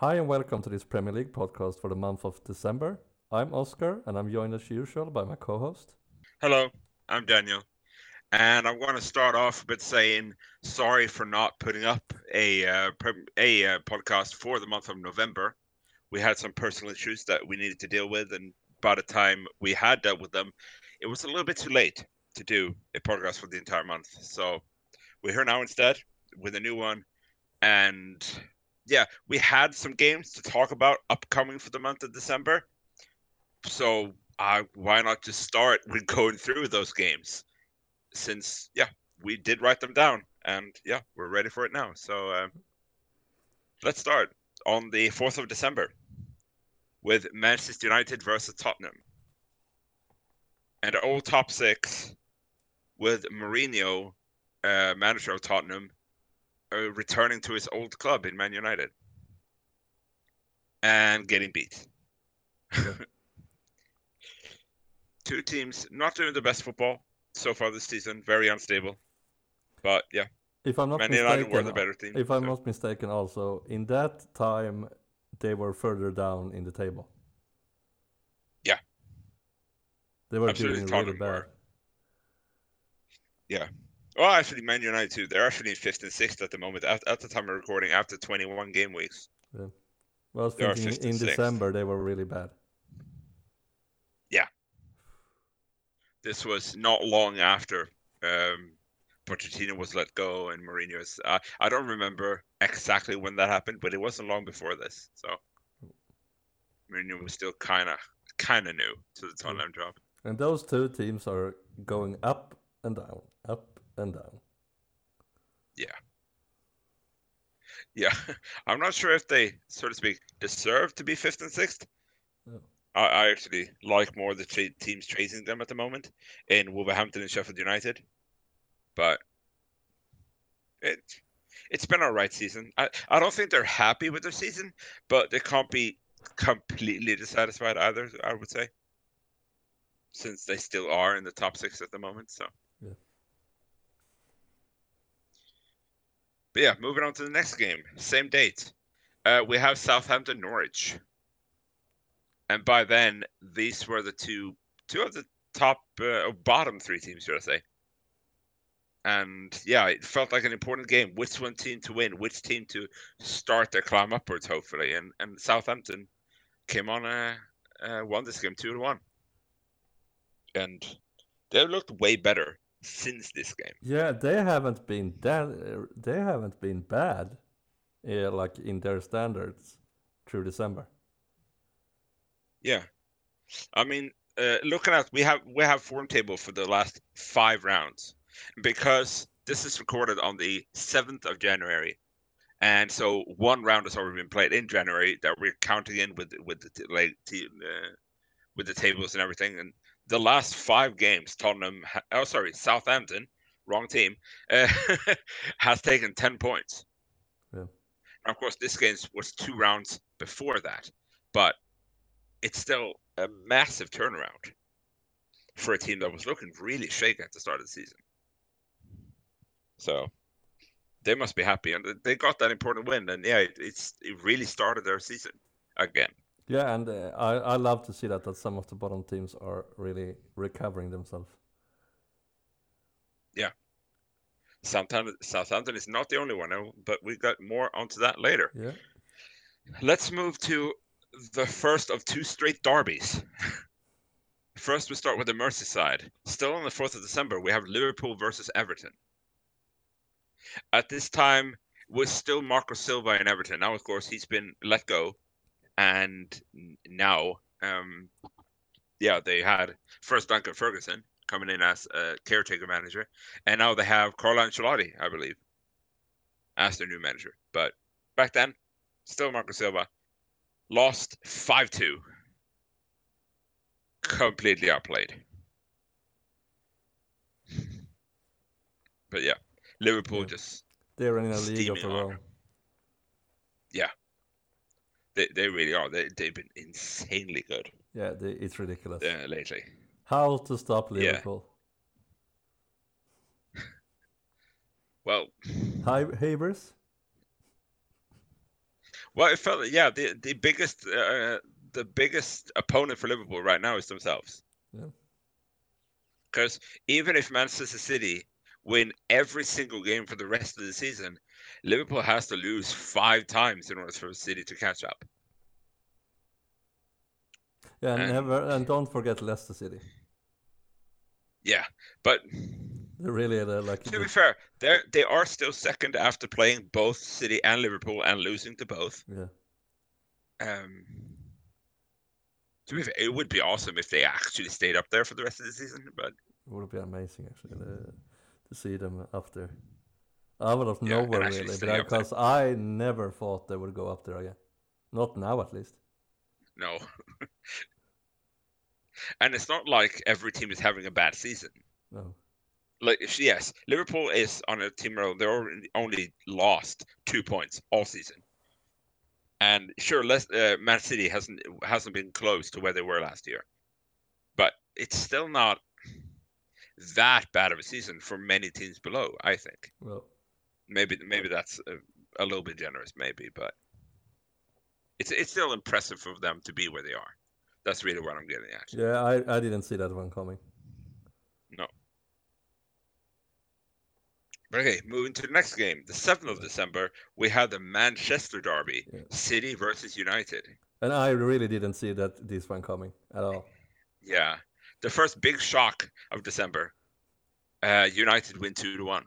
Hi and welcome to this Premier League podcast for the month of December. I'm Oscar and I'm joined as usual by my co-host. Hello, I'm Daniel. And I want to start off with saying sorry for not putting up a uh, a uh, podcast for the month of November. We had some personal issues that we needed to deal with, and by the time we had dealt with them, it was a little bit too late to do a podcast for the entire month. So we're here now instead with a new one, and yeah, we had some games to talk about upcoming for the month of December. So uh, why not just start with going through those games? Since yeah, we did write them down, and yeah, we're ready for it now. So uh, let's start on the fourth of December with Manchester United versus Tottenham, and all top six with Mourinho, uh, manager of Tottenham, uh, returning to his old club in Man United and getting beat. Two teams not doing the best football so far this season, very unstable. But yeah, if I'm not Man mistaken, United were the better team. if I'm so- not mistaken, also in that time they were further down in the table. Yeah. they were Absolutely, doing really bad. were. Well, actually, Man United too. They're actually in fifth and sixth at the moment. At, at the time of recording, after 21 game weeks. Well, I was They thinking in sixth. December they were really bad. Yeah. This was not long after um, Pochettino was let go and Mourinho's. Uh, I don't remember exactly when that happened, but it wasn't long before this. So Mourinho was still kind of kind of new to the Tottenham job. And those two teams are going up and down, up and down. Yeah, Yeah, I'm not sure if they, so to speak, deserve to be fifth and sixth. No. I, I actually like more the tra- teams chasing them at the moment in Wolverhampton and Sheffield United, but it it's been a right season. I, I don't think they're happy with their season, but they can't be completely dissatisfied either. I would say, since they still are in the top six at the moment. So. But yeah, moving on to the next game, same date. Uh, we have Southampton Norwich, and by then these were the two two of the top uh, bottom three teams, should I say? And yeah, it felt like an important game. Which one team to win? Which team to start their climb upwards? Hopefully, and and Southampton came on uh, uh won this game two to one, and they looked way better since this game. Yeah, they haven't been that. They haven't been bad, uh, like in their standards through December. Yeah, I mean, uh, looking at we have we have form table for the last five rounds because this is recorded on the seventh of January, and so one round has already been played in January that we're counting in with with the like t- uh, with the tables and everything. And the last five games, Tottenham, oh sorry, Southampton, wrong team, uh, has taken ten points. Yeah. Of course, this game was two rounds before that, but it's still a massive turnaround for a team that was looking really shaky at the start of the season. So they must be happy, and they got that important win. And yeah, it, it's it really started their season again. Yeah, and uh, I I love to see that that some of the bottom teams are really recovering themselves. Yeah. Southampton, Southampton is not the only one, but we got more onto that later. Yeah, Let's move to the first of two straight derbies. First, we start with the Merseyside. Still on the 4th of December, we have Liverpool versus Everton. At this time, was still Marco Silva in Everton. Now, of course, he's been let go, and now, um, yeah, they had first Duncan Ferguson coming in as a caretaker manager, and now they have Carlo Ancelotti, I believe, as their new manager. But back then, still Marco Silva. Lost 5 2. Completely outplayed. But yeah, Liverpool Yeah. just they're in a league of their own. They, they really are. They they've been insanely good Yeah, they, it's ridiculous. Yeah, lately. How to stop Yeah. Liverpool? Well, Hi, Havers. Well, it felt yeah. The the biggest uh, the biggest opponent for Liverpool right now is themselves. Yeah. Because even if Manchester City win every single game for the rest of the season, Liverpool has to lose five times in order for City to catch up. Yeah, and never and don't forget Leicester City. Yeah, but They're really the, like to be fair, they they are still second after playing both City and Liverpool and losing to both. yeah. Um, to be fair, it would be awesome if they actually stayed up there for the rest of the season, but It would be amazing actually uh, to see them up there. Out of Yeah, nowhere really, stay up there. because I never thought they would go up there again. Not now at least. no. and it's not like every team is having a bad season. No. Like yes, Liverpool is on a team roll. They're only lost two points all season. And sure, Les- uh, Man City hasn't hasn't been close to where they were last year, but it's still not that bad of a season for many teams below. I think Well, maybe maybe that's a, a little bit generous, maybe, but it's it's still impressive for them to be where they are. That's really what I'm getting at. Yeah, I, I didn't see that one coming. No. But okay, moving to the next game, the 7th of December, we have the Manchester Derby, yeah. City versus United. And I really didn't see that this one coming at all. Yeah. The first big shock of December. Uh, United win 2 to 1.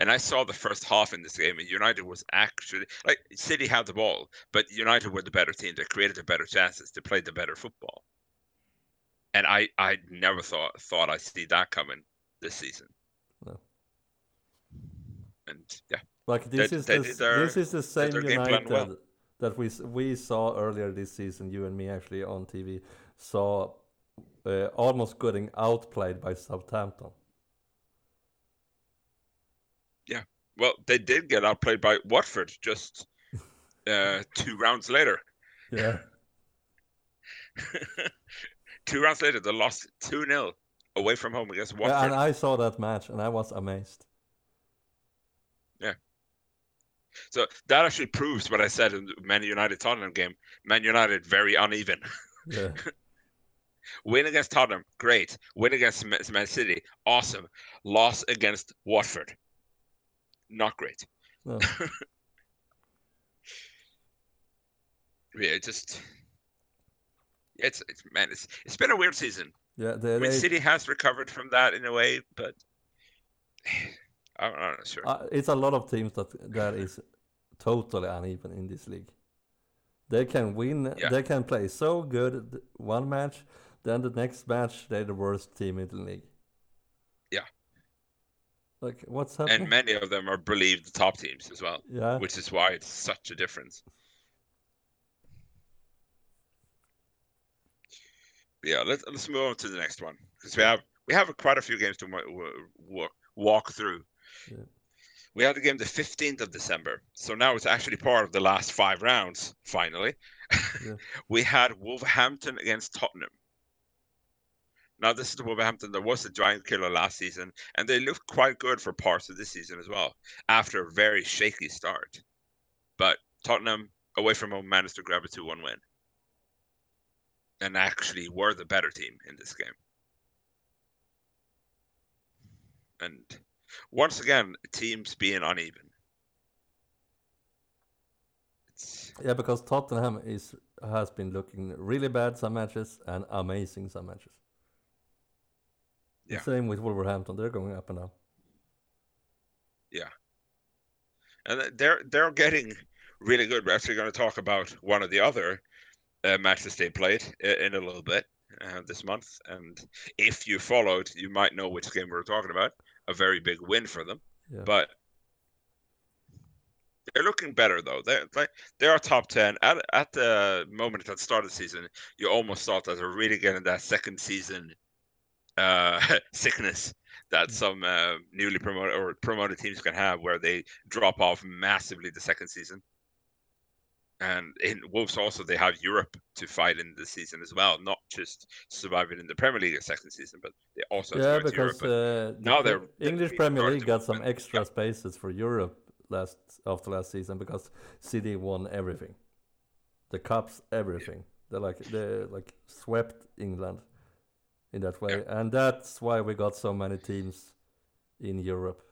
And I saw the first half in this game, and United was actually like City had the ball, but United were the better team. They created the better chances. They played the better football. And I, I never thought thought I'd see that coming this season. No. And yeah, Like this They- is they the, their- this is the same their game plan United well. that we we saw earlier this season. You and me actually on TV saw uh, almost getting outplayed by Southampton. Well, they did get outplayed by Watford just uh, two rounds later. Yeah, two rounds later, they lost 2 0 away from home against Watford. yeah and I saw that match and I was amazed. Yeah. So that actually proves what I said in the Man United Tottenham game. Man United, very uneven. Yeah, Win against Tottenham, great. Win against Man City, awesome. Loss against Watford, not great. no. Yeah, it just. It's, it's man, it's it's been a weird season. yeah. I mean, City has recovered from that in a way, but I'm I'm not sure. uh, it's a lot of teams that that is totally uneven in this league. They can win. Yeah. They can play so good one match, then the next match they're the worst team in the league. Yeah. Like what's happening? and many of them are believed the top teams as well, yeah. which is why it's such a difference. Yeah, let's let's move on to the next one because we have we have quite a few games to wa- wa- wa- walk through. Yeah. We had the game the fifteenth of December, so now it's actually part of the last five rounds. Finally, Yeah. we had Wolverhampton against Tottenham. Now this is the Wolverhampton that was a giant killer last season, and they looked quite good for parts of this season as well, after a very shaky start. But Tottenham away from home managed to grab a two-one win, and actually were the better team in this game. And once again, teams being uneven. Yeah, because Tottenham is has been looking really bad some matches and amazing some matches. Yeah. Same with Wolverhampton, they're going up and down. and they're they're getting really good. We're actually going to talk about one of the other uh, matches they played i- in a little bit uh, this month. And if you followed, you might know which game we're talking about. A very big win for them, Yeah. but they're looking better though. They're like they are top ten at at the moment at the start of the season. You almost thought that they're really getting that second season uh, sickness that some uh, newly promoted or promoted teams can have, where they drop off massively the second season. And in Wolves also they have Europe to fight in the season as well, not just surviving in the Premier League a second season, but they also Yeah, to go to because Europe. uh, now they're English Premier League got some extra Yeah. spaces for Europe last after last season because City won everything, the cups, everything. They like they like swept England in that way, and that's why we got so many teams in Europe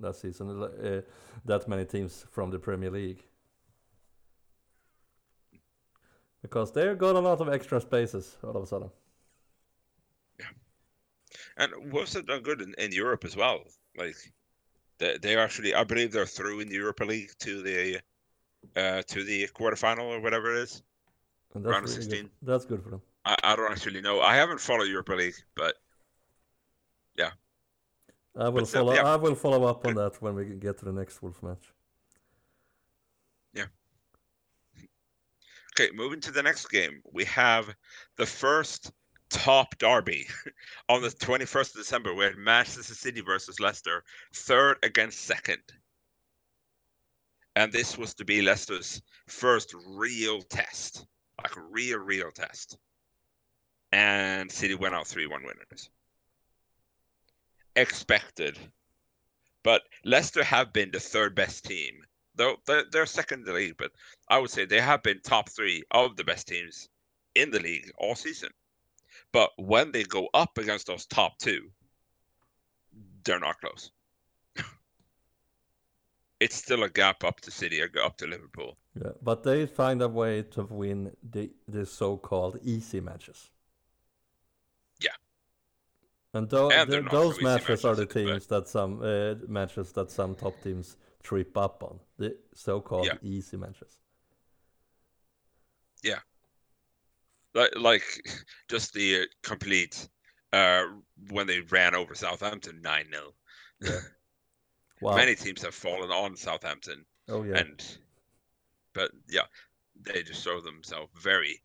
that season. Uh, that many teams from the Premier League because they got a lot of extra spaces all of a sudden. And Wolves have done good in, in Europe as well. Like they they actually, I believe they're through in the Europa League to the uh, to the quarterfinal or whatever it is. And that's, really good. that's good for them. I, I don't actually know. I haven't followed Europa League, but yeah. I will still, follow. Yeah. I will follow up on that when we get to the next Wolf match. Yeah. Okay, moving to the next game, we have the first top derby on the 21st of December. We had Manchester City versus Leicester, third against second. And this was to be Leicester's first real test, like a real, real test. And City went out 3 1 winners. Expected. But Leicester have been the third best team. Though they're, they're second in the league, but I would say they have been top three of the best teams in the league all season. But when they go up against those top two, they're not close. it's still a gap up to City, gap up to Liverpool. Yeah, but they find a way to win the the so-called easy matches. And, th- and th- those matches, are the teams that some uh, matches that some top teams trip up on. The so-called yeah. easy matches. Yeah, like, like just the complete uh, when they ran over Southampton 9 0. Yeah. Wow. Many teams have fallen on Southampton. Oh, yeah. And, but yeah, they just show themselves very,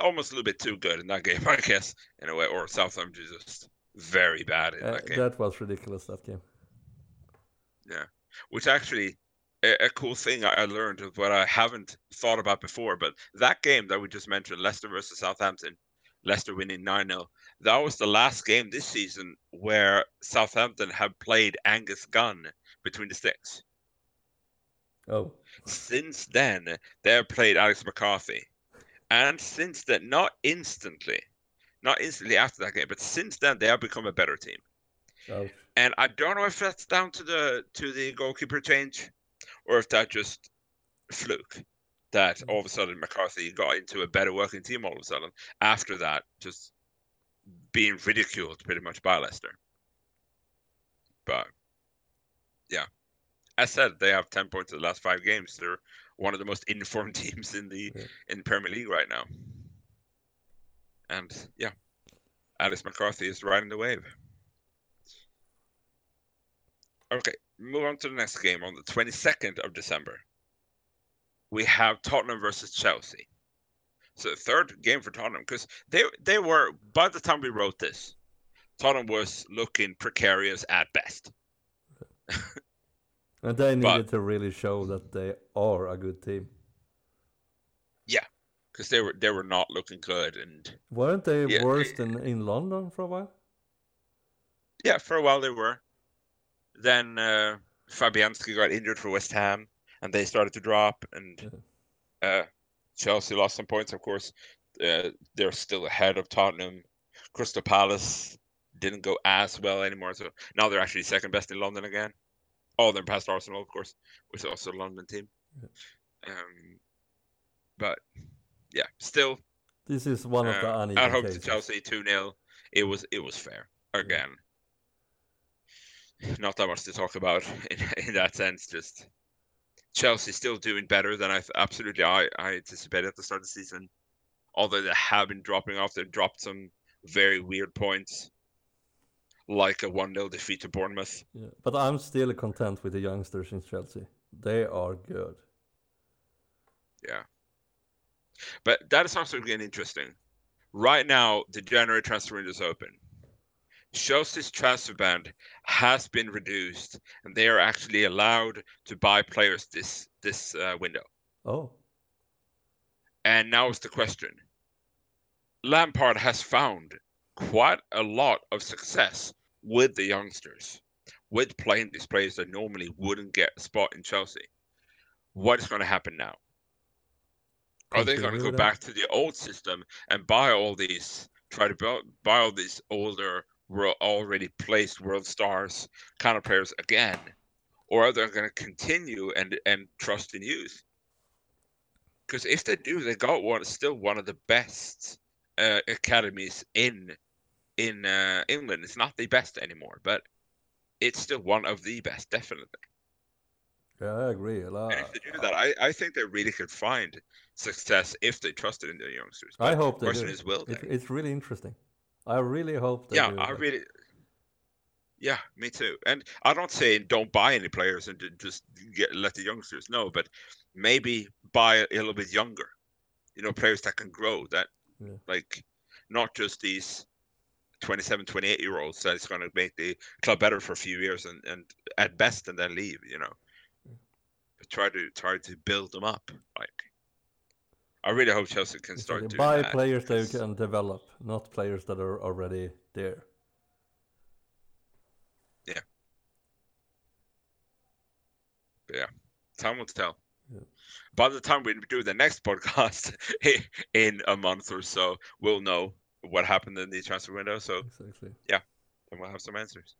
almost a little bit too good in that game, I guess, in a way. Or Southampton just very bad in uh, that game. That was ridiculous, that game. Yeah. Which actually, a, a cool thing I, learned of what I haven't thought about before. But that game that we just mentioned, Leicester versus Southampton, Leicester winning 9 0, that was the last game this season where Southampton had played Angus Gunn between the sticks. Oh. Since then, they have played Alex McCarthy. And since then, not instantly, not instantly after that game, but since then, they have become a better team. Oh. And I don't know if that's down to the to the goalkeeper change or if that just fluke that mm. all of a sudden McCarthy got into a better working team all of a sudden after that just being ridiculed pretty much by Leicester. But yeah, as said, they have ten points in the last five games. They're one of the most informed teams in the yeah. in Premier League right now. And yeah, Alex McCarthy is riding the wave. Okay, move on to the next game on the 22nd of December. We have Tottenham versus Chelsea. So the third game for Tottenham because they they were by the time we wrote this, Tottenham was looking precarious at best. and they needed but, to really show that they are a good team. Yeah, because they were they were not looking good and weren't they yeah, worse than in London for a while? Yeah, for a while they were. Then uh, Fabianski got injured for West Ham, and they started to drop, and uh, Chelsea lost some points. Of course, uh, they're still ahead of Tottenham. Crystal Palace didn't go as well anymore, so now they're actually second best in London again. Oh, they're past Arsenal, of course, which is also a London team. Um, but yeah, still. This is one of the uh, uneven At home to Chelsea, two 0 It was it was fair again not that much to talk about in, in that sense. Just Chelsea still doing better than I absolutely I, I anticipated at the start of the season. Although they have been dropping off, they've dropped some very weird points, like a 1 0 defeat to Bournemouth. Yeah, but I'm still content with the youngsters in Chelsea. They are good. Yeah. But that is also getting interesting. Right now, the January transfer window is open. Chelsea's transfer ban has been reduced, and they are actually allowed to buy players this this uh, window. Oh. And now is the question: Lampard has found quite a lot of success with the youngsters. with playing these players that normally wouldn't get a spot in Chelsea. What is going to happen now? Are they going to go back to the old system and buy all these, try to buy, buy all these older, already placed world stars kind of players again? Or are they going to continue and, and trust in youth? Because if they do, they got one, still one of the best uh, academies in in uh, England. It's not the best anymore, but it's still one of the best, definitely. Yeah, I agree a lot. And if they do that, I, I think they really could find success if they trusted in their youngsters. But I hope they question do. is, will? It, it's really interesting. I really hope they yeah. I really. Yeah, me too. And I don't say don't buy any players and just get let the youngsters know, but maybe buy a little bit younger. You know, players that can grow. That Yeah. like not just these 27, 28 year olds that's going to make the club better for a few years and, and at best and then leave. You know, try to try to build them up. Like, I really hope Chelsea can start doing buy that. players they because- can develop, not players that are already there. Yeah. Yeah. Time will tell. Yeah. By the time we do the next podcast in a month or so, we'll know what happened in the transfer window. So Exactly. yeah, then we'll have some answers.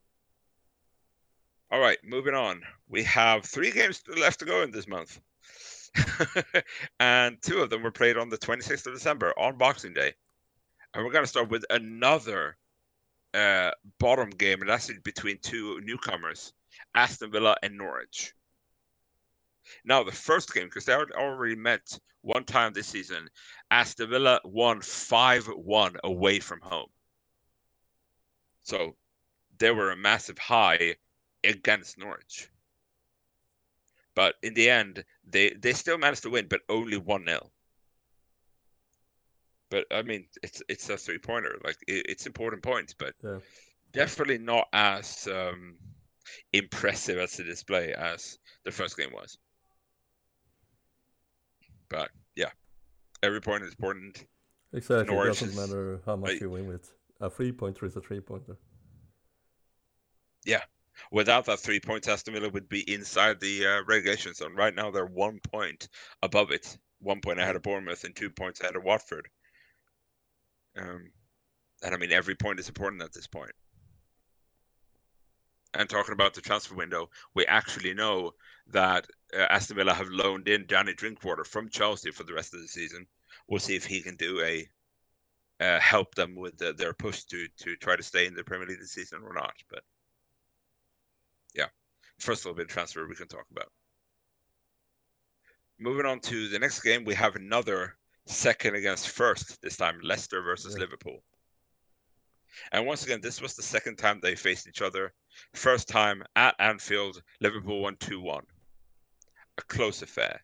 All right, moving on. We have three games left to go in this month. and two of them were played on the 26th of December on Boxing Day. And we're going to start with another uh, bottom game, and that's between two newcomers, Aston Villa and Norwich. Now, the first game, because they already met one time this season, Aston Villa won 5 1 away from home. So they were a massive high against Norwich. But in the end, they, they still managed to win, but only 1 0. But I mean, it's it's a three pointer. Like it, it's important points, but Yeah. definitely not as um, impressive as the display as the first game was. But yeah, every point is important. Exactly. Norwich it doesn't is- matter how much I- you win with. A three pointer is a three pointer. Without that three points, Aston Villa would be inside the uh, relegation zone. Right now, they're one point above it, one point ahead of Bournemouth, and two points ahead of Watford. Um, and I mean, every point is important at this point. And talking about the transfer window, we actually know that uh, Aston Villa have loaned in Danny Drinkwater from Chelsea for the rest of the season. We'll see if he can do a uh, help them with the, their push to to try to stay in the Premier League this season or not. But first little bit of transfer we can talk about. Moving on to the next game, we have another second against first. This time, Leicester versus Yeah. Liverpool. And once again, this was the second time they faced each other. First time at Anfield, Liverpool won 2 1. A close affair.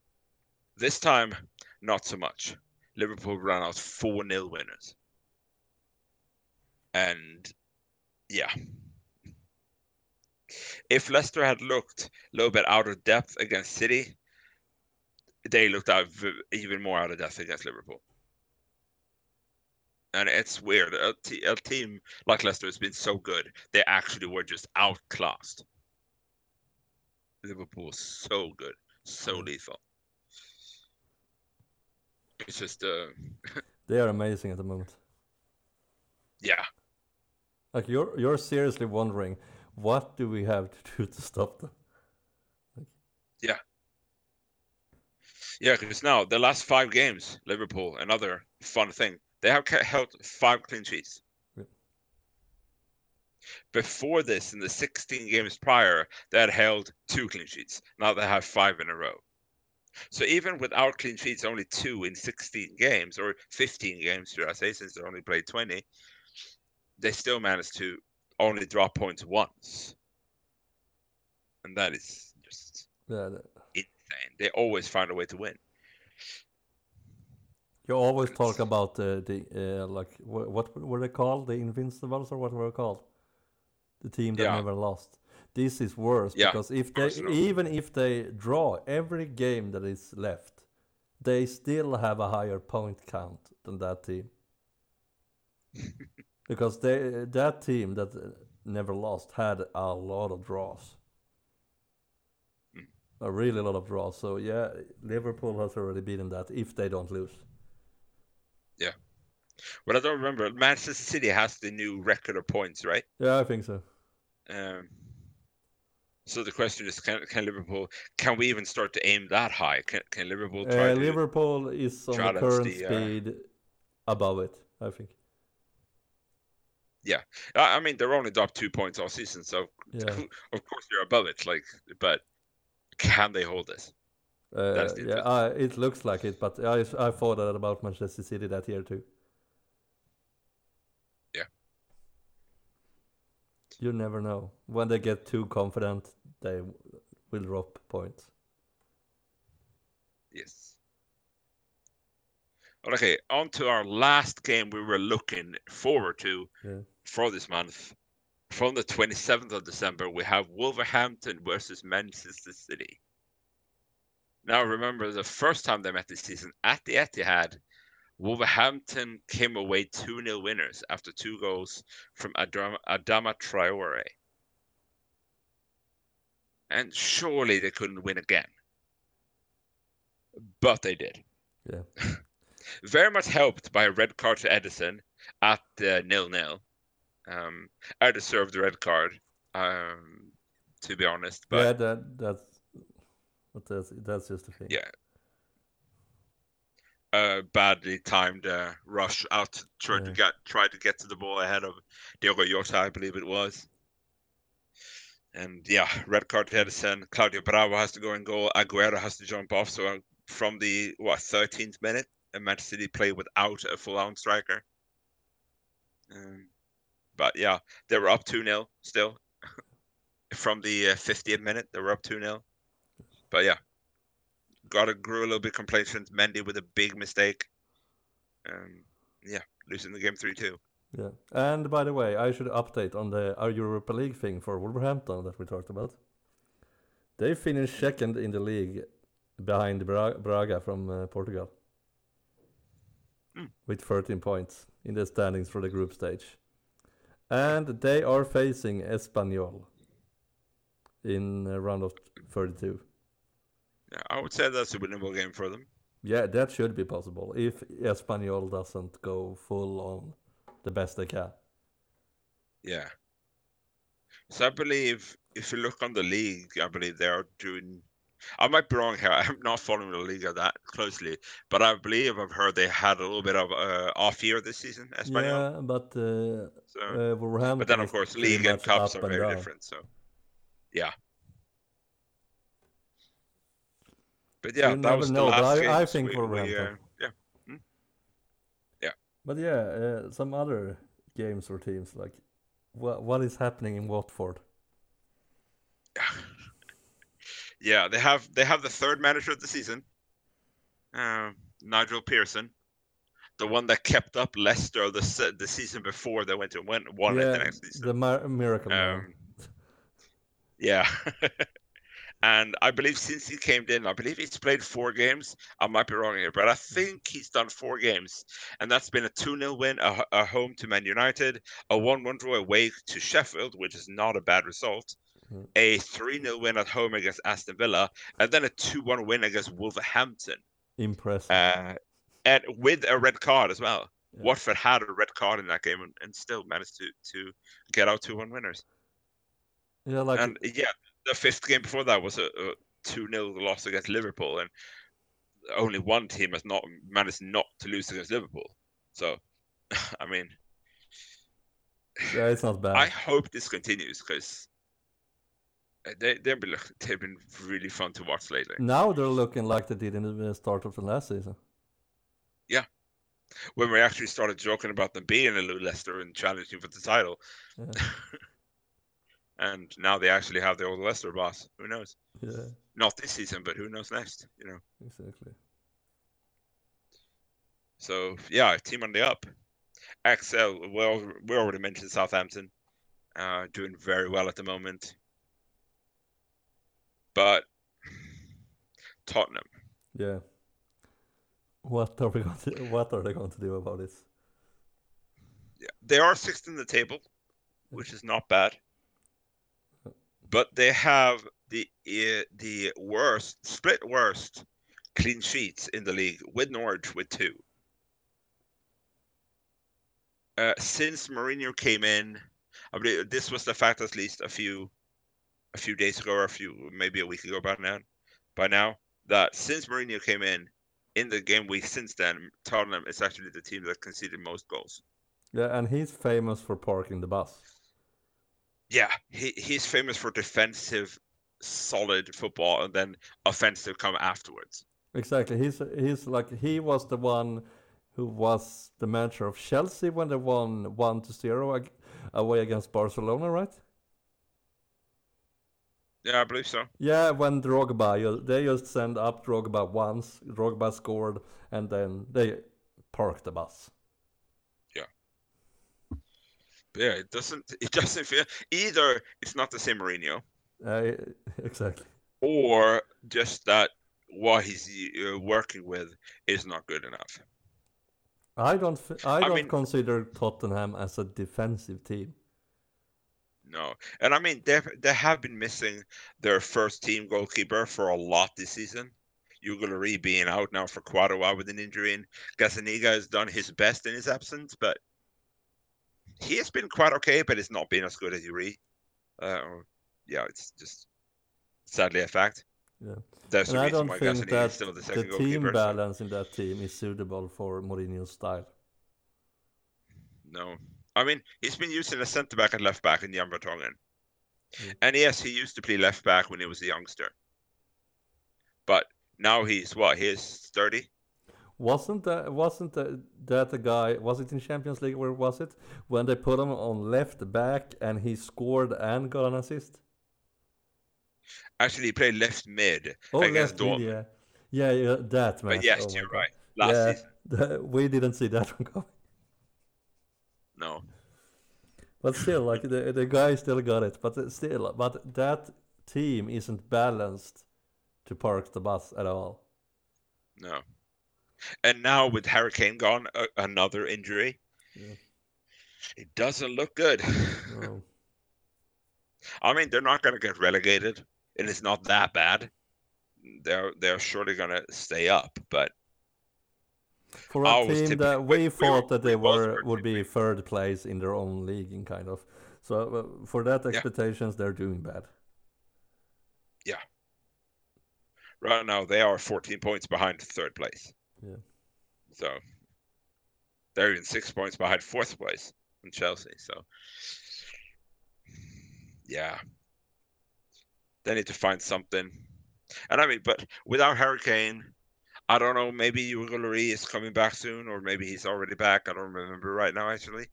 This time, not so much. Liverpool ran out 4 0 winners. And yeah. If Leicester had looked a little bit out of depth against City, they looked out v- even more out of depth against Liverpool. And it's weird. A, t- a team like Leicester has been so good, they actually were just outclassed. Liverpool so good, so lethal. It's just, uh, They are amazing at the moment. yeah, Like you're you're seriously wondering what do we have to do to stop them? yeah. Yeah, because now the last five games, Liverpool, another fun thing, they have held five clean sheets. Yeah. Before this, in the 16 games prior, they had held two clean sheets. Now they have five in a row. So even without clean sheets, only two in 16 games or 15 games, should I say, since they only played 20, they still managed to only drop points once. And that is just Yeah, the- insane. They always find a way to win. you always talk about the the uh, like what, what were they called? The Invincibles or what were they called? The team that Yeah. never lost. This is worse Yeah, because if they even if they draw every game that is left, they still have a higher point count than that team. because they that team that never lost had a lot of draws. Mm. A really lot of draws. So yeah, Liverpool has already beaten that if they don't lose. Yeah. But I don't remember. Manchester City has the new record of points, right? Yeah, I think so. Um, so the question is, can, can Liverpool? Can we even start to aim that high? Can, can Liverpool try Uh, to? Liverpool is on the current the, uh, speed above it, I think. I I mean, they're only dropped two points all season, so Yeah. of course they're above it. Like, but can they hold this? Uh, yeah, uh, it looks like it, but I, I thought that about Manchester City that year too. Yeah. You never know. When they get too confident, they will drop points. Yes. Okay, on to our last game we were looking forward to Yeah. for this month. From the 27th of December, we have Wolverhampton versus Manchester City. Now, remember the first time they met this season at the Etihad, Wolverhampton came away 2 0 winners after two goals from Adama, Adama Traore. And surely they couldn't win again. But they did. Yeah. Very much helped by a red card to Ederson at uh, nil nil. Um, I deserved the red card, um, to be honest. But yeah, that that's that's that's just a thing. Yeah. uh, badly timed uh, rush out, to Yeah. get tried to get to the ball ahead of Diogo Jota, I believe it was. And yeah, red card to Ederson. Claudio Bravo has to go and goal. Aguero has to jump off. So from the what 13th minute, uh, Manchester City play without a full-on striker. Um, but yeah, they were up 2 0 still. from the uh, 50th minute, they were up 2 0. But yeah, got to grew a little bit complacent. Mendy with a big mistake. Um, yeah, losing the game 3 2. Yeah. And by the way, I should update on the our Europa League thing for Wolverhampton that we talked about. They finished second in the league behind Bra- Braga from uh, Portugal Hmm. with 13 points in the standings for the group stage. And they are facing Espanyol in round of 32. Yeah, I would say that's a winnable game for them. Yeah, that should be possible if Espanyol doesn't go full on the best they can. Yeah. So I believe if you look on the league, I believe they are doing. I might be wrong here. I'm not following the league that closely, but I believe I've heard they had a little bit of uh, off year this season. Espanyol. Yeah, but uh, So, uh, Wolverhampton. but then of course, league and cups are and very down. different. So, yeah. But yeah, you that was know, the last I-. I think we, Wolverhampton. uh, yeah. But yeah, uh, some other games or teams like what what is happening in Watford? Yeah, they have they have the third manager of the season, uh, Nigel Pearson, the one that kept up Leicester the the season before they went to went won it the yeah, next season. the mar- miracle. Um, yeah, and I believe since he came in, I believe he's played four games. I might be wrong here, but I think he's done four games, and that's been a two 0 win, a, a home to Man United, a one one draw away to Sheffield, which is not a bad result. Mhm. A 3 0 win at home against Aston Villa, and then a 2 1 win against Wolverhampton Impressive. uh, and with a red card as well. Yeah. Watford had a red card in that game and, and still managed to, to get out 2 1 winners. yeah, like and yeah, the fifth game before that was a, a 2 0 loss against Liverpool, and only one team has not managed not to lose against Liverpool. So, I mean, yeah, it's not bad. I hope this continues because they, they've, been, they've been really fun to watch lately. Now they're looking like they did in the start of the last season. Yeah, when we actually started joking about them being a little Leicester and challenging for the title, Yeah, and now they actually have the old Leicester boss. Who knows? yeah, Not this season, but who knows next? You know. exactly. So yeah, team on the up. XL. Well, we already mentioned Southampton, uh, doing very well at the moment. But Tottenham. Yeah. What are we going to What are they going to do about this? Yeah, they are sixth in the table. which is not bad. But they have the uh, the worst split worst clean sheets in the league with Norwich with two. Uh, since Mourinho came in, I believe this was the fact at least a few a few days ago or a few maybe a week ago by now by now that since Mourinho came in in the game week since then Tottenham is actually the team that conceded most goals. Yeah, and he's famous for parking the bus. Yeah, he, he's famous for defensive solid football and then offensive come afterwards. Exactly. He's he's like he was the one who was the manager of Chelsea when they won one to zero away against Barcelona, right? Yeah, I believe so. Yeah, when Drogba, they just send up Drogba once, Drogba scored, and then they parked the bus. Yeah. Yeah, it doesn't. It doesn't feel either. It's not the same Mourinho. Uh, exactly. Or just that what he's uh, working with is not good enough. I don't. I don't mean, consider Tottenham as a defensive team. No, and I mean they they have been missing their first team goalkeeper for a lot this season. Hugo Lloris being out now for quite a while with an injury, and Gazzaniga has done his best in his absence, but he has been quite okay, but it's not been as good as Lloris. Uh, yeah, it's just sadly a fact. Yeah. That's and I don't think that the, the team balance in that team is suitable for Mourinho's style. No, I mean he's been using a centre back and left back in Jan Vertonghen, mm. and yes, he used to play left back when he was a youngster, but now he's what? He's thirty. Wasn't that wasn't that, that the guy? Was it in Champions League? Where was it when they put him on left back and he scored and got an assist? Actually, he played left mid oh, against left Mid, yeah. yeah, yeah, that man. But yes, oh you're right. Last yeah, season, we didn't see that one coming. No. But still, like the the guy still got it. But still, but that team isn't balanced to park the bus at all. No. And now with Harry Kane gone, uh, another injury. Yeah. It doesn't look good. No. I mean, they're not going to get relegated and it's not that bad, they're they're surely gonna stay up. But for a team that we, we thought that they were would be third place in their own league, in kind of. So uh, for that expectations, yeah. they're doing bad. Yeah. Right now, they are 14 points behind third place. Yeah. So they're even six points behind fourth place in Chelsea. So yeah, they need to find something. And I mean, but without Harry Kane, I don't know. Maybe Hugo Lloris is coming back soon, or maybe he's already back. I don't remember right now, actually.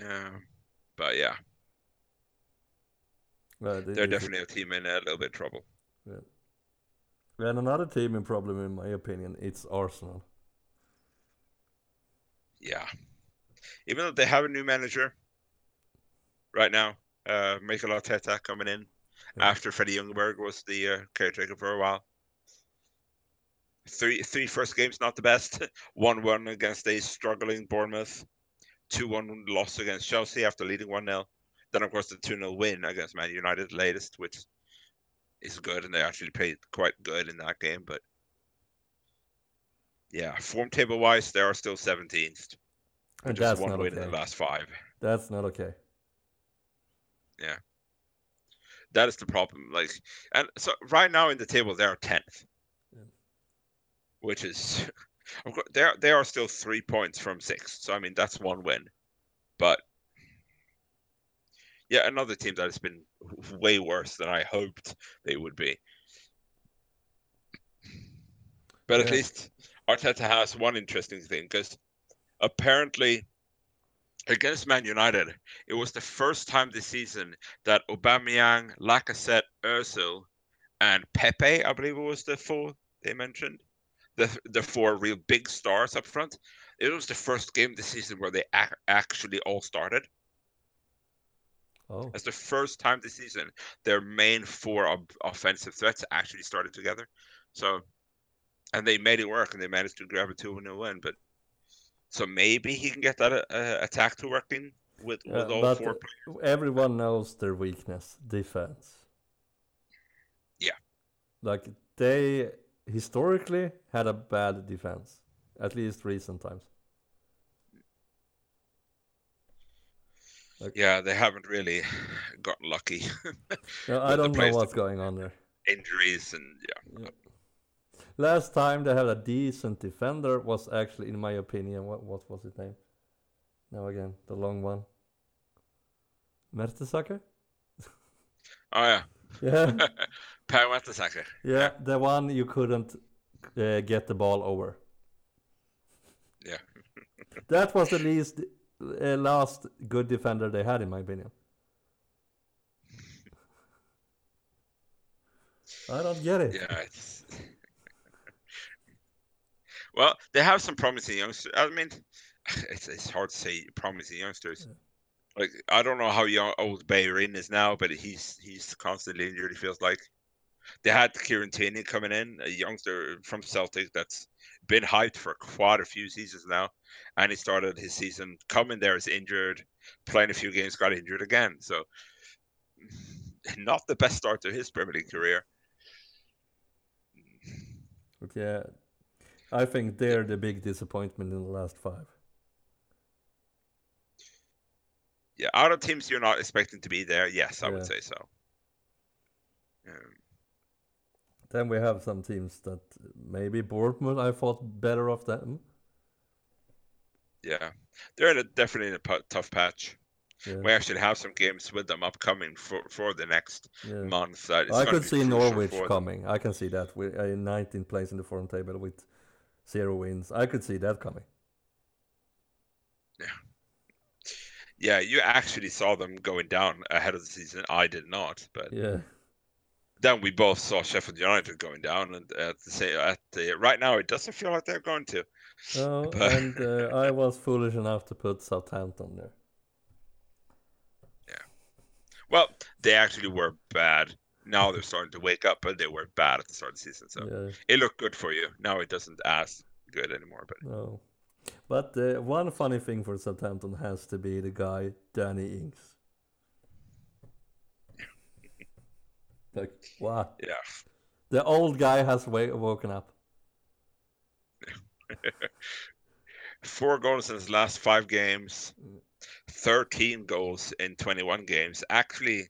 Yeah, but yeah, well, they're definitely a team in a little bit of trouble. Yeah. And another team in problem, in my opinion, it's Arsenal. Yeah, even though they have a new manager right now, uh, Mikel Arteta coming in yeah. after Freddie Ljungberg was the uh, caretaker for a while. Three three first games not the best. one one against a struggling Bournemouth. Two one loss against Chelsea after leading one 0 Then of course the two 0 win against Man United latest, which is good, and they actually played quite good in that game. But yeah, form table wise, they are still 17th. And just one win okay. in the last five. That's not okay. Yeah. That is the problem. Like, and so right now in the table they are tenth. Which is, of course, they are they are still three points from six. So I mean that's one win, but yeah, another team that has been way worse than I hoped they would be. But yeah. at least Arteta has one interesting thing because apparently against Man United, it was the first time this season that Aubameyang, Lacazette, Özil, and Pepe, I believe it was the four they mentioned, the the four real big stars up front. It was the first game this season where they ac- actually all started. Oh. It's the first time this season their main four ob- offensive threats actually started together. So, and they made it work and they managed to grab a 2 0 win. But so maybe he can get that uh, attack to working with, Yeah, with all four. uh, everyone knows their weakness, defense. Yeah. Like they historically had a bad defense, at least recent times. Yeah, they haven't really gotten lucky. I don't know what's going on there. Injuries and yeah. Last time they had a decent defender was actually, in my opinion, what what was his name? Now again, the long one. Mertesacker? Oh yeah, Yeah, Per Mertesacker. yeah, the one you couldn't uh, get the ball over. Yeah. that was the least uh, last good defender they had, in my opinion. I don't get it. Yeah. Well, they have some promising youngsters. I mean, it's it's hard to say promising youngsters. Like I don't know how young old Bayern is now, but he's he's constantly injured. It feels like they had Kieran Tierney coming in, a youngster from Celtic that's been hyped for quite a few seasons now, and he started his season coming there as injured, playing a few games, got injured again. So not the best start to his Premier League career. But yeah, I think they're the big disappointment in the last five. Yeah, out of teams you're not expecting to be there, yes, I Yeah. would say so. Um, Then we have some teams that maybe Bournemouth. I thought better of them. yeah, they're in a, definitely in a tough patch. Yeah, We actually have some games with them upcoming for, for the next yeah. month. That I could see Norwich them. coming. I can see that. With uh, 19th place in the form table with zero wins. I could see that coming. Yeah. Yeah, you actually saw them going down ahead of the season. I did not, but Yeah. Then we both saw Sheffield United going down, and at the same at the right now it doesn't feel like they're going to. Oh, But- and uh, I was foolish enough to put Southampton there. Yeah, well, they actually were bad. Now they're starting to wake up, but they were bad at the start of the season. So Yeah. it looked good for you. Now it doesn't as good anymore. But No. But uh, one funny thing for Southampton has to be the guy Danny Ings. Like what? yeah, The old guy has wa- woken up. four goals in his last five games, thirteen goals in twenty-one games. Actually,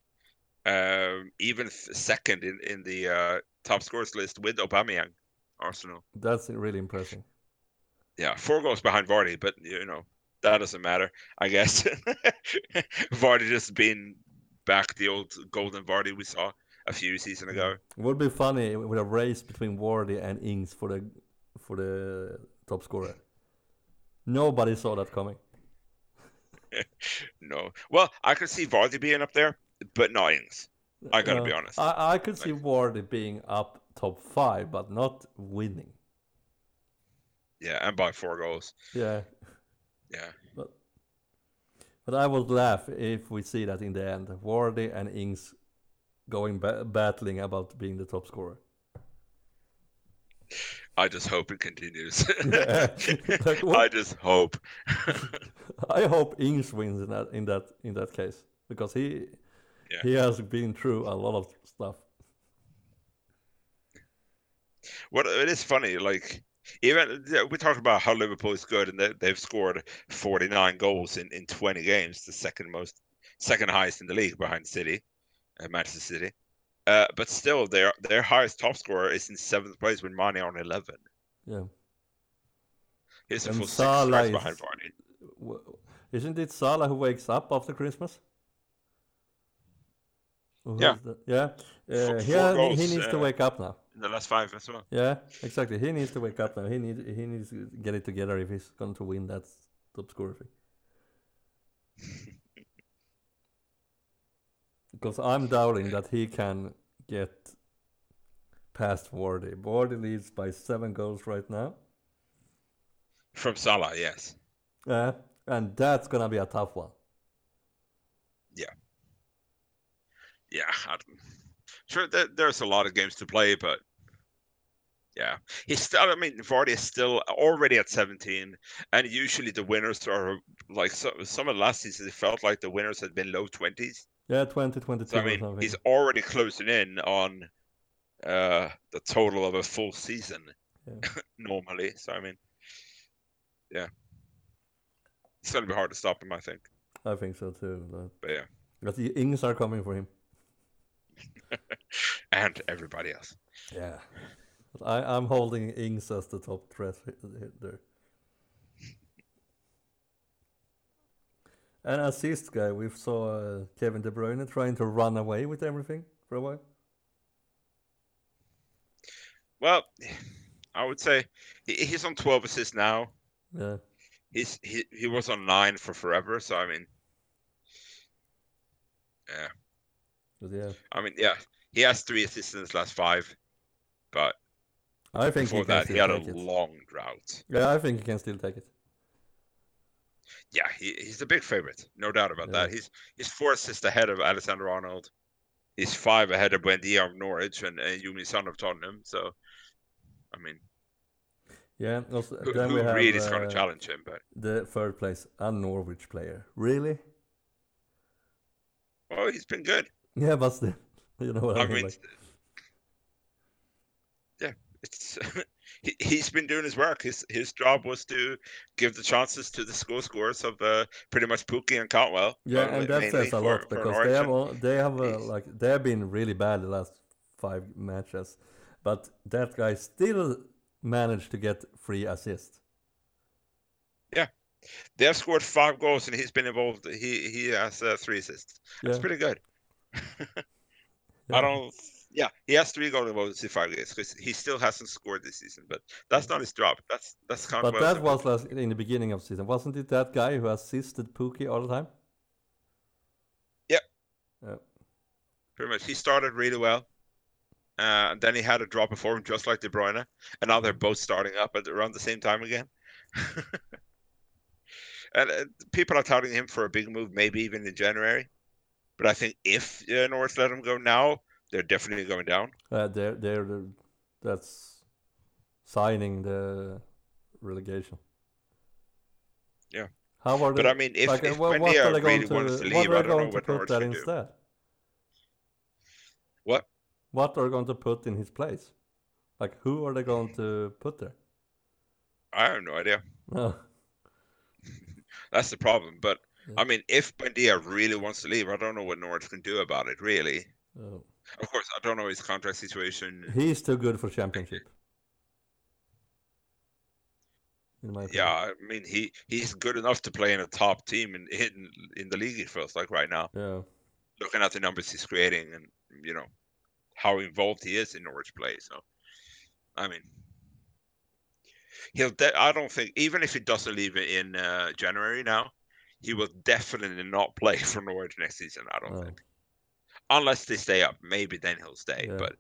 um, even second in in the uh, top scorers list with Aubameyang, Arsenal. That's really impressive. Yeah, four goals behind Vardy, but you know that doesn't matter. I guess Vardy just being back the old golden Vardy we saw a few seasons ago. It would be funny with a race between Vardy and Ings for the for the top scorer. Nobody saw that coming. No, well, I could see Vardy being up there, but not Ings. I gotta be honest. I, I could see Vardy being up top five, but not winning. Yeah, and by four goals. Yeah, Yeah, but but I would laugh if we see that in the end, Vardy and Ings going ba- battling about being the top scorer. I just hope it continues. Yeah. Like, what- I just hope. I hope Ings wins in that in that in that case because he Yeah. he has been through a lot of stuff. What it is funny, like even we talked about how Liverpool is good and they, they've scored 49 goals in, in 20 games, the second most, second highest in the league behind City, uh, Manchester City. Uh, but still, their their highest top scorer is in seventh place with Mane on 11. Yeah. He's a full Salah is- behind Vardy. W- Isn't it Salah who wakes up after Christmas? Who Yeah. Yeah. Four- Uh, four yeah, goals, he needs to uh, wake up now. In the last five as well. Yeah, exactly. He needs to wake up now. He needs he needs to get it together if he's going to win that top scorer thing. because I'm doubting that he can get past Vardy. Vardy leads by seven goals right now. From Salah, yes. Yeah, and that's gonna be a tough one. Yeah, don't- sure. There, there's a lot of games to play, but Yeah, he's still. I mean, Vardy is still already at 17, and usually the winners are like some, some of the last seasons. It felt like the winners had been low 20s. Yeah, 2022. So I or mean, something. he's already closing in on uh, the total of a full season Yeah. normally. So I mean, yeah, it's gonna be hard to stop him, I think. I think so too. But, But yeah, but the Ings are coming for him. and everybody else. Yeah. I, I'm holding Ings as the top threat there. And assist guy, we saw uh, Kevin De Bruyne trying to run away with everything for a while. Well, I would say he's on 12 assists now. Yeah. He's he, he was on nine for forever. So I mean, yeah, But yeah. I mean, yeah, he has three assists in his last five, but I think before he that he had a it. long drought. Yeah, I think he can still take it. Yeah, he, he's a big favorite, no doubt about Yeah. that. He's he's four assists ahead of Alexander Arnold. He's five ahead of Buendia of Norwich and, and Yumi Son of Tottenham. So, I mean, Yeah. Also, who, then who we have really is going uh, to challenge him? But the third place, a Norwich player. Really? oh, he's been good. Yeah, but still, you know what I, I mean. mean, like, yeah, it's he, he's been doing his work. His his job was to give the chances to the score scores of uh, pretty much Pukki and Cantwell. yeah, uh, and that mainly says a lot for because they have all, they have uh, he's- like they have been really bad the last five matches, but that guy still managed to get three assists. Yeah, they have scored five goals and he's been involved. He he has uh, three assists. That's Yeah. pretty good. Yeah. I don't. Yeah, he has three goal involvements in five games because he still hasn't scored this season. But that's not his job. That's that's kind But that was last, in the beginning of season, wasn't it? That guy who assisted Pukki all the time. Yep. Pretty much. He started really well, uh, and then he had a drop before him, just like De Bruyne. And now they're both starting up at around the same time again. and uh, people are touting him for a big move, maybe even in January. But I think if uh, Norwich let him go now, they're definitely going down. Uh, they're they're the, that's signing the relegation. Yeah. How are they? But I mean, if, like, uh, if wha- what, are they going really to? wants to what leave, are I they going to what put that do. instead? What? What are they going to put in his place? Like who are they going to put there? I have no idea. No. That's the problem. But Yeah. I mean, if Buendia really wants to leave, I don't know what Norwich can do about it. Really, Oh. Of course, I don't know his contract situation. He's too good for championship. In my. Yeah, I mean, he he's good enough to play in a top team in in, in the league. It feels like right now, Yeah. looking at the numbers he's creating and you know how involved he is in Norwich play. So, I mean, he'll. De- I don't think even if he doesn't leave it in uh, January now, he will definitely not play for Norwich next season. I don't think, unless they stay up. Maybe then he'll stay. Yeah. But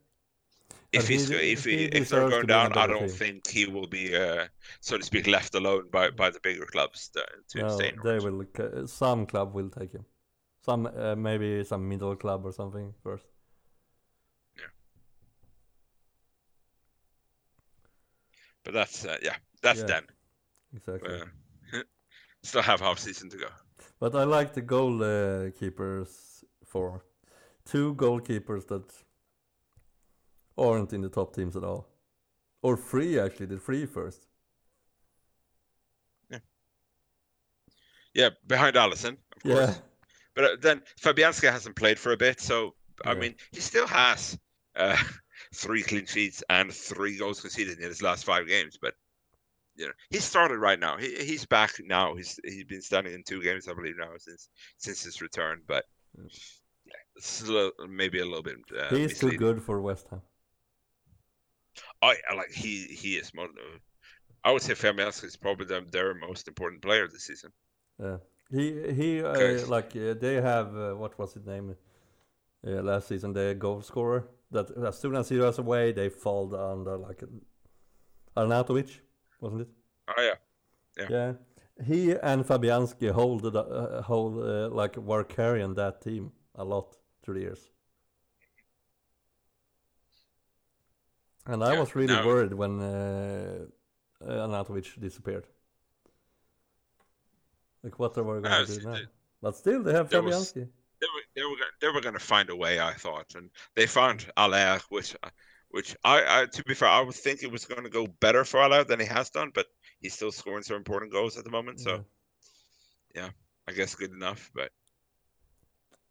if he's he- if he he, if they're going to be in a down, I don't team. think he will be, uh, so to speak, left alone by, by the bigger clubs to, to No, stay in they will. Some club will take him. Some uh, maybe some middle club or something first. Yeah. But that's uh, yeah, that's Yeah. then. Exactly. Uh, still have half season to go. But I like the goalkeepers for two goalkeepers that aren't in the top teams at all, or three actually. The three first. Yeah, Yeah, behind Alisson, of course. Yeah. But uh, then Fabianski hasn't played for a bit, so I Yeah. mean, he still has uh, three clean sheets and three goals conceded in his last five games. But you know, he started right now. He, he's back now. He's he's been starting in two games, I believe, now since since his return. But Yeah, it's a little, maybe a little bit. Uh, He's too good for West Ham. I, I like he he is more. I would say Fabianski is probably their, their most important player this season. Yeah. He he uh, like uh, they have uh, what was his name? Uh, last season the goal scorer that as soon as he was away they fall under like Arnautovic, wasn't it? Oh yeah, Yeah. Yeah. He and Fabianski hold the uh, hold uh, like were carrying that team a lot through the years. And I Yeah, was really worried when uh, uh, Arnautovic disappeared. Like, what are we going to do now? it- But still, they have Fabianski. they were they were they were going to find a way. I thought, and they found Haller, which which I, I to be fair, I would think it was going to go better for Haller than he has done, but he's still scoring some important goals at the moment. So Yeah. I guess good enough. But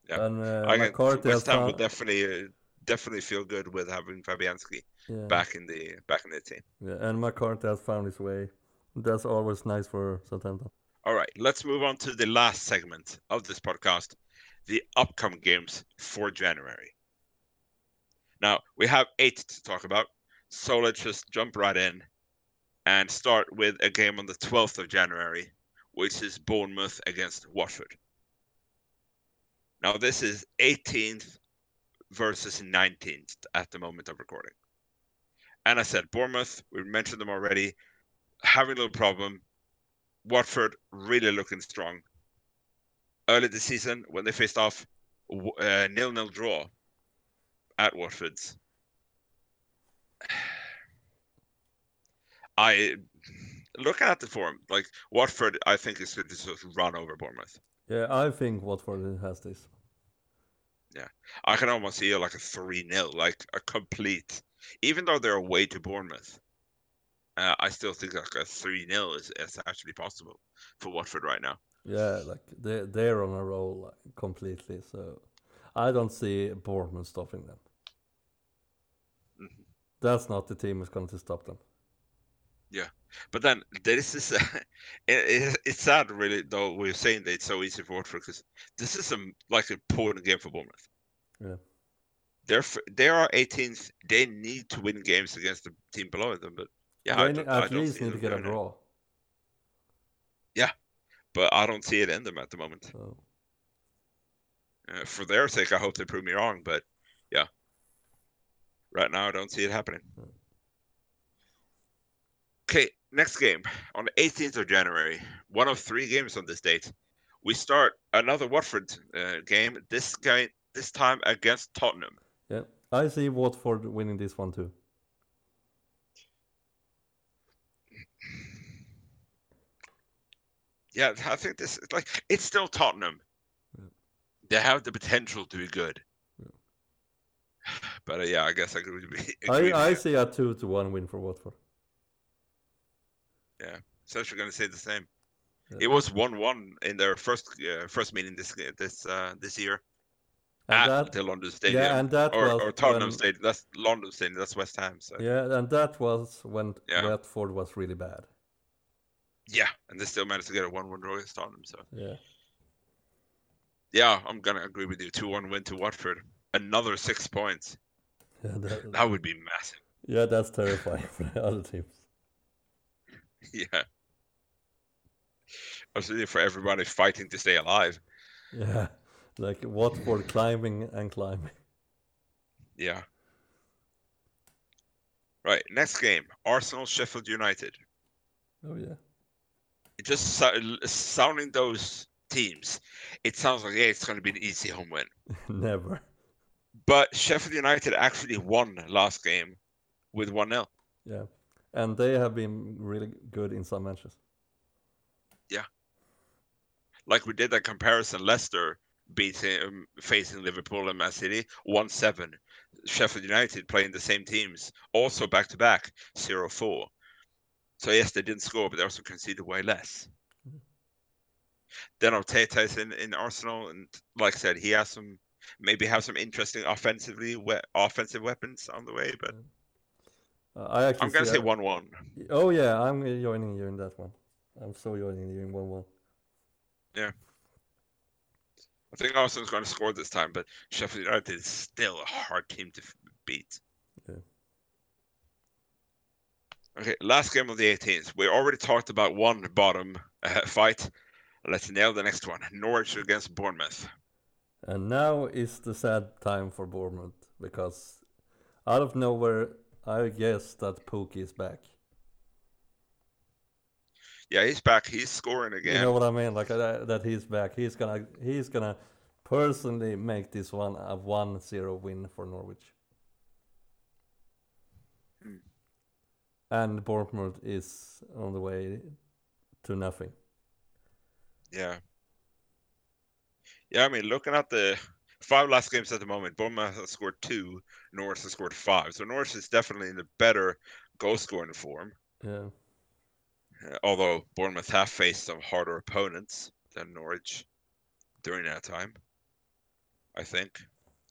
Yeah. And uh, I can, McCarthy West Ham would definitely uh, definitely feel good with having Fabianski yeah, back in the back in the team. yeah, and McCarthy has found his way. That's always nice for Southampton. All right, let's move on to the last segment of this podcast, the upcoming games for January. Now, we have eight to talk about, so let's just jump right in and start with a game on the 12th of January, which is Bournemouth against Watford. Now, this is 18th versus 19th at the moment of recording. And I said, Bournemouth, we mentioned them already, having a little problem. Watford really looking strong. Early this season, when they faced off, uh, nil-nil draw at Watford's. I looking at the form, like Watford, I think is going to just run over Bournemouth. Yeah, I think Watford has this. Yeah, I can almost see like a three-nil, like a complete. Even though they're away to Bournemouth, uh, I still think like a three-nil is, is actually possible for Watford right now. Yeah, like they're they're on a roll like, completely. So I don't see Bournemouth stopping them. Mhm. That's not the team that's going to stop them. Yeah, but then this is it, it, it's sad, really. Though we're saying that it's so easy for Watford because this is a like an important game for Bournemouth. Yeah. they're they are 18th. They need to win games against the team below them. But yeah, I they don't, ne- I don't least see need to get a draw. But I don't see it in them at the moment. So Uh, for their sake, I hope they prove me wrong. But yeah, right now I don't see it happening. Hmm. Okay, next game on the 18th of January. One of three games on this date. We start another Watford uh, game. This guy, this time against Tottenham. yeah, I see Watford winning this one too. Yeah, I think this is like it's still Tottenham. Yeah. They have the potential to be good. Yeah. But uh, yeah, I guess I you. agree I I see a two to one win for Watford. So you're going to say the same. Yeah. It was one-one in their first uh, first meeting this this uh, this year And at that the London Stadium. yeah, and that or, was or Tottenham when, Stadium. That's London Stadium. That's West Ham. So yeah. yeah, and that was when Yeah. Watford was really bad. Yeah, and they still managed to get a one-one draw against Tottenham. So Yeah, yeah, I'm gonna agree with you. Two-one win to Watford. Another six points. yeah, that, That would be massive. yeah, that's terrifying for the other teams. Yeah. Especially for everybody fighting to stay alive. Yeah, like Watford climbing and climbing. Yeah. Right, next game Arsenal Sheffield United. Oh yeah, Just so- sounding those teams, it sounds like yeah, it's going to be an easy home win. never. But Sheffield United actually won last game with 1 0. Yeah, and they have been really good in some matches. Yeah, like we did that comparison, Leicester beating um, facing Liverpool and Man City 1 7. Sheffield United playing the same teams, also back to back 0 4. So, yes, they didn't score, but they also conceded way less. Then Arteta is in, in Arsenal, and like I said, he has some maybe have some interesting offensively we- offensive weapons on the way, but Uh, I actually I'm gonna say 1 1. Oh yeah, I'm joining you in that one. I'm so joining you in one one. Yeah. I think Arsenal's going to score this time, but Sheffield United is still a hard team to beat. Yeah. Okay, last game of the 18th. We already talked about one bottom uh, fight. Let's nail the next one. Norwich against Bournemouth. And now is the sad time for Bournemouth because out of nowhere, I guess that Pukki is back. Yeah, he's back. He's scoring again. You know what I mean? Like uh, that he's back. He's gonna he's gonna personally make this one a 1-0 win for Norwich. Hmm. and Bournemouth is on the way to nothing. Yeah. Yeah, I mean, looking at the five last games at the moment, Bournemouth has scored two, Norwich has scored five. So Norwich is definitely in the better goal scoring form. Yeah. Uh, although Bournemouth have faced some harder opponents than Norwich during that time, I think,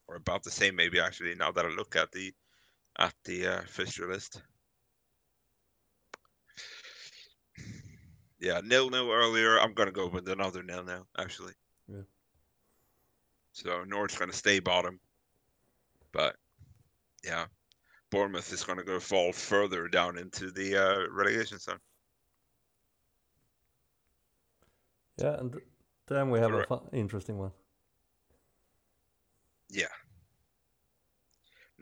or about the same maybe actually. Now that I look at the at the uh, fixture list, yeah, nil nil earlier. I'm gonna go with another nil now actually. Yeah. So North's gonna stay bottom, but yeah, Bournemouth is gonna go fall further down into the uh, relegation zone. Yeah, and then we have Alright. a fu- interesting one. Yeah.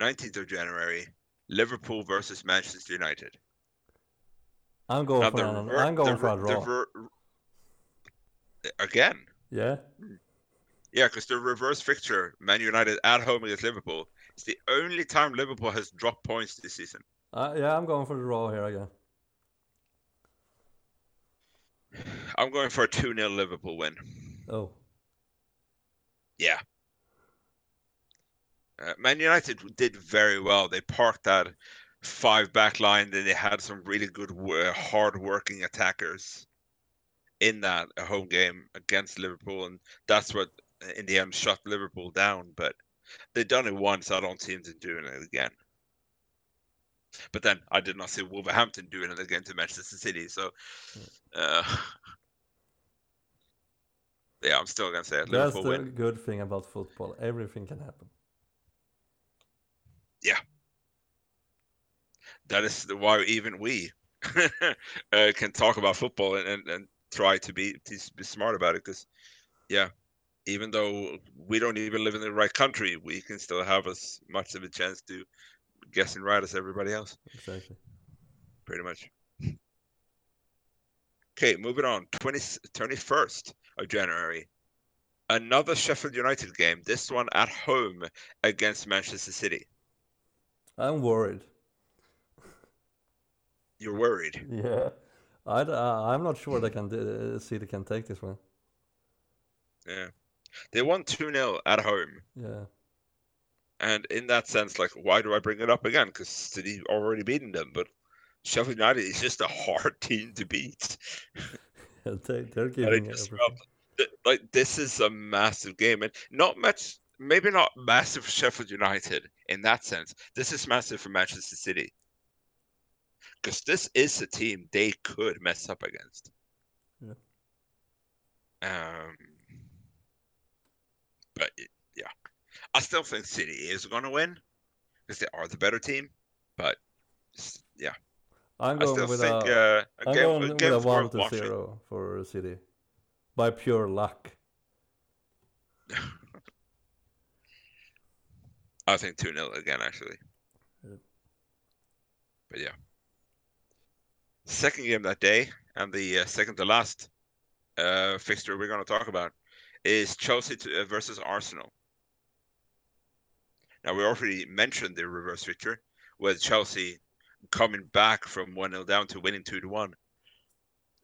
19th of January, Liverpool versus Manchester United. I'm going Now, for an, I'm going the for a draw. ver- Again, yeah. Yeah, because the reverse fixture, Man United at home against Liverpool, it's the only time Liverpool has dropped points this season. Uh, yeah, I'm going for the draw here again. I'm going for a 2 0 Liverpool win. Oh. Yeah. Uh, Man United did very well. They parked that five back line, then they had some really good, uh, hard working attackers in that home game against Liverpool, and that's what in the end shut Liverpool down. But they've done it once. I don't see them doing it again. But then I did not see Wolverhampton doing it again to Manchester City. So, uh, yeah, I'm still gonna say it. That's Liverpool the win. good thing about football. Everything can happen. Yeah, that is the- why even we uh, can talk about football and, and, and try to be to be smart about it because yeah even though we don't even live in the right country we can still have as much of a chance to guessing right as everybody else Exactly. pretty much okay moving on 20, 21st of january another sheffield united game this one at home against manchester city I'm worried. you're worried Yeah. I, uh, I'm not sure they can uh, City can take this one. yeah they won 2-0 at home Yeah. And in that sense, like, why do I bring it up again? Because City already beaten them, but Sheffield United is just a hard team to beat. Yeah, they, they're giving it felt like this is a massive game, and not much, maybe not massive for Sheffield United in that sense. This is massive for Manchester City because this is a team they could mess up against. Yeah. Um, but yeah, I still think City is going to win because they are the better team. But yeah, I'm I going still with think a, uh, a game, going a with a one to watching. zero for City, by pure luck. I think 2 0 again, actually. Yeah. But yeah. Second game that day, and the uh, second to last uh, fixture we're going to talk about is Chelsea to, uh, versus Arsenal. Now, we already mentioned the reverse victory with Chelsea coming back from 1 0 down to winning 2 1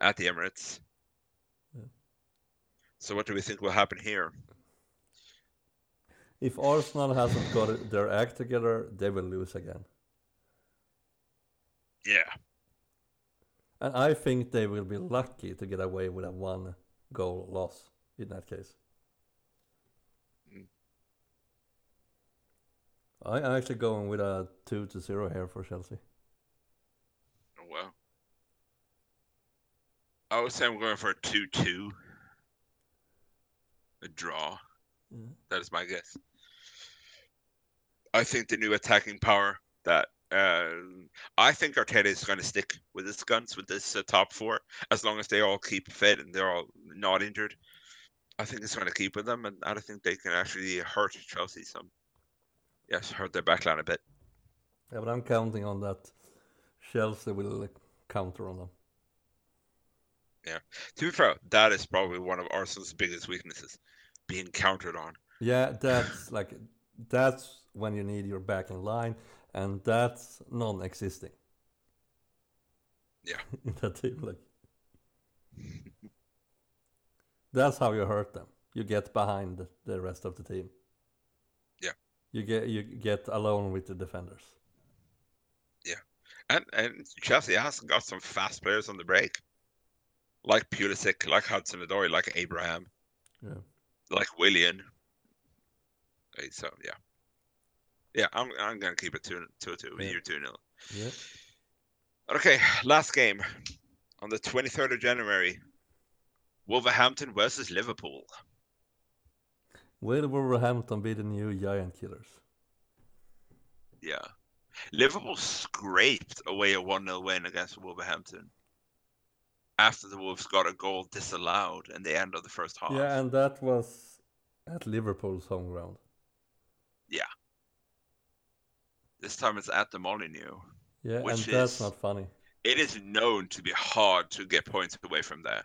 at the Emirates. Yeah. So, what do we think will happen here? If Arsenal hasn't got their act together, they will lose again. Yeah. And I think they will be lucky to get away with a one goal loss in that case. Mm. I, I'm actually going with a 2 to 0 here for Chelsea. Oh, well. I would say I'm going for a 2 2. A draw. Yeah. That is my guess. I think the new attacking power that. Uh, I think Arteta is going to stick with his guns with this uh, top four as long as they all keep fit and they're all not injured. I think it's going to keep with them, and I don't think they can actually hurt Chelsea some. Yes, hurt their backline a bit. Yeah, but I'm counting on that Chelsea will counter on them. Yeah, to be fair, that is probably one of Arsenal's biggest weaknesses, being countered on. Yeah, that's like that's when you need your back in line, and that's non-existing. Yeah. in that team, like that's how you hurt them. You get behind the rest of the team. Yeah. You get you get alone with the defenders. Yeah, and and Chelsea has got some fast players on the break, like Pulisic, like Hudson Odoi, like Abraham, Yeah. like Willian. Hey, So yeah, yeah, I'm I'm gonna keep it two two two. Yeah. You're two nil. Yeah. Okay, last game on the 23rd of January. Wolverhampton versus Liverpool. Will Wolverhampton be the new giant killers? Yeah. Liverpool scraped away a 1 0 win against Wolverhampton after the Wolves got a goal disallowed in the end of the first half. Yeah, and that was at Liverpool's home ground. Yeah. This time it's at the Molineux. Yeah, Which and that's is- not funny. It is known to be hard to get points away from there.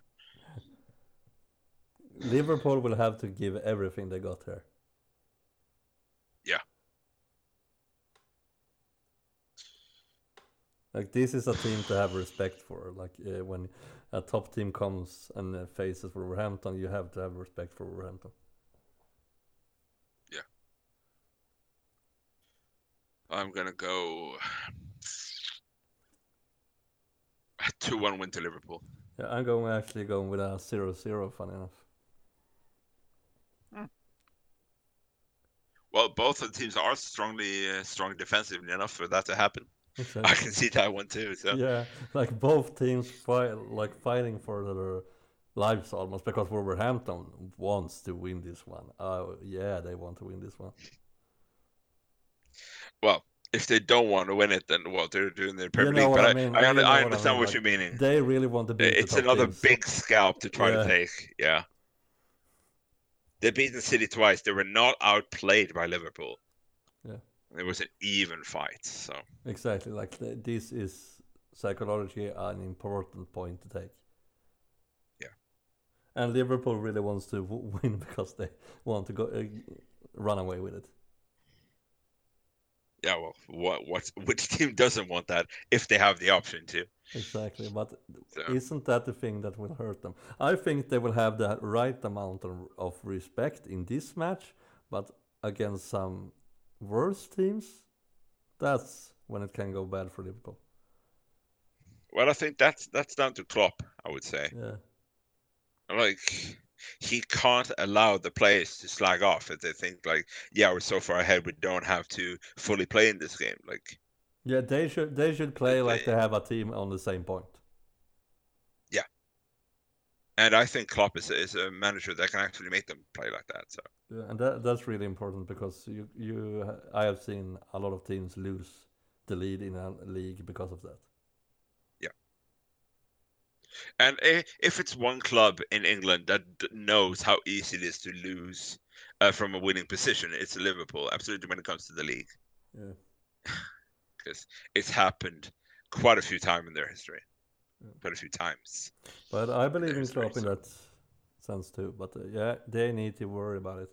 Liverpool will have to give everything they got here. Yeah. Like this is a team to have respect for. Like uh, when a top team comes and uh, faces Wolverhampton, you have to have respect for Wolverhampton. Yeah. I'm going to go 2 1 win to Liverpool. Yeah, I'm going actually going with a 0-0, Funny enough. Well, both of the teams are strongly uh, strong defensively enough for that to happen. I can see that one too. So yeah, like both teams fight, like fighting for their lives almost because Wolverhampton wants to win this one. Oh yeah, they want to win this one. well, if they don't want to win it, then well, they're doing their Premier know League. what But I I, mean, I, you know I what I understand mean, what like, you're meaning. They really want to beat. It's another teams. big scalp to try Yeah. to take. Yeah. They beat the City twice. They were not outplayed by Liverpool. Yeah. It was an even fight. So Exactly, like th- this is psychology an important point to take. Yeah. And Liverpool really wants to w- win because they want to go uh, run away with it. Yeah, well, what what which team doesn't want that if they have the option to? Exactly, but So, isn't that the thing that will hurt them? I think they will have the right amount of, of respect in this match, but against some worse teams, that's when it can go bad for Liverpool. well, I think that's that's down to Klopp. I would say. Yeah, like he can't allow the players to slag off if they think like yeah we're so far ahead we don't have to fully play in this game like yeah, they should they should play like They- they have a team on the same point. Yeah, and i think Klopp is, is a manager that can actually make them play like that so Yeah, and that that's really important because you you I have seen a lot of teams lose the lead in a league because of that. And if it's one club in england that knows how easy it is to lose uh, from a winning position it's liverpool absolutely when it comes to the league Yeah. because it's happened quite a few times in their history Yeah. quite a few times But I believe in Klopp in that sense too. But uh, yeah, they need to worry about it.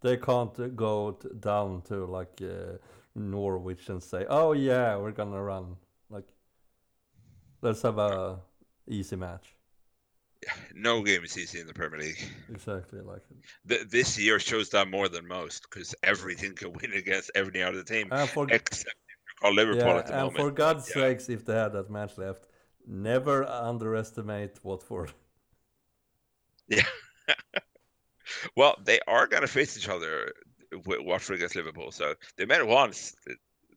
They can't uh, go down to like uh, Norwich and say, "Oh yeah, we're gonna run." Let's have a easy match. no game is easy in the premier league Exactly. Like, Th- this year shows that more than most because everything can win against every other team and for except Liverpool yeah, at the and moment. for God's Yeah. sakes, if they had that match left, never underestimate Watford. Yeah. well, they are going to face each other with Watford against Liverpool, so they met once.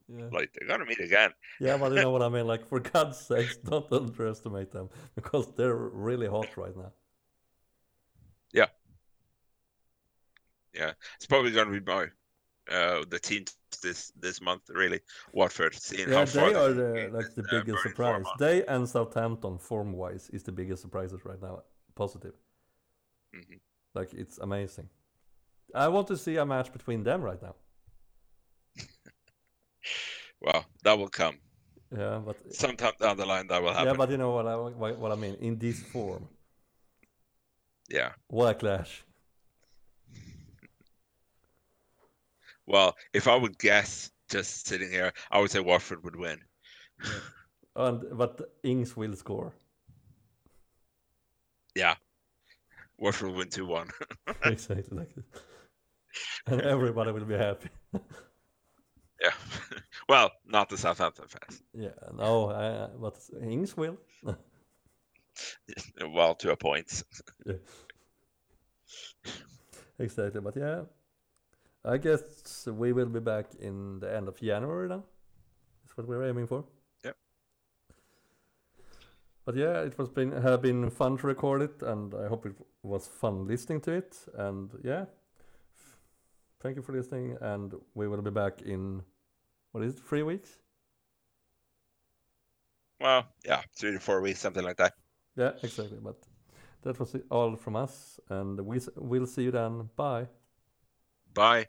Yeah. Like they're going to meet again. Yeah, but you know what I mean. Like, for God's sakes, don't underestimate them because they're really hot right now. Yeah, yeah, it's probably going to be my uh, the team this this month. Really, Watford. Seeing Yeah, how far they are the like the this, uh, biggest surprise. They and Southampton form wise is the biggest surprises right now. Positive. Mhm. Like it's amazing. I want to see a match between them right now. Well, that will come Yeah, but sometime down the line. That will happen. yeah, but you know what I what, I mean in this form. yeah. What a clash! Well, if I would guess, just sitting here, I would say Watford would win. and but Ings will score. Yeah. Watford will win 2 1. exactly like. And everybody will be happy. yeah. well, not the Southampton fans. Yeah, no, uh, but Ings will. well, to a point. yeah. Exactly, but yeah, I guess we will be back in the end of January then. That's what we're aiming for. Yep. But yeah, it was been have been fun to record it, and I hope it was fun listening to it. And yeah, thank you for listening, and we will be back in what is it, three weeks? Well, yeah, three to four weeks, something like that. Yeah, exactly. But that was all from us, and we we'll see you then. Bye. Bye.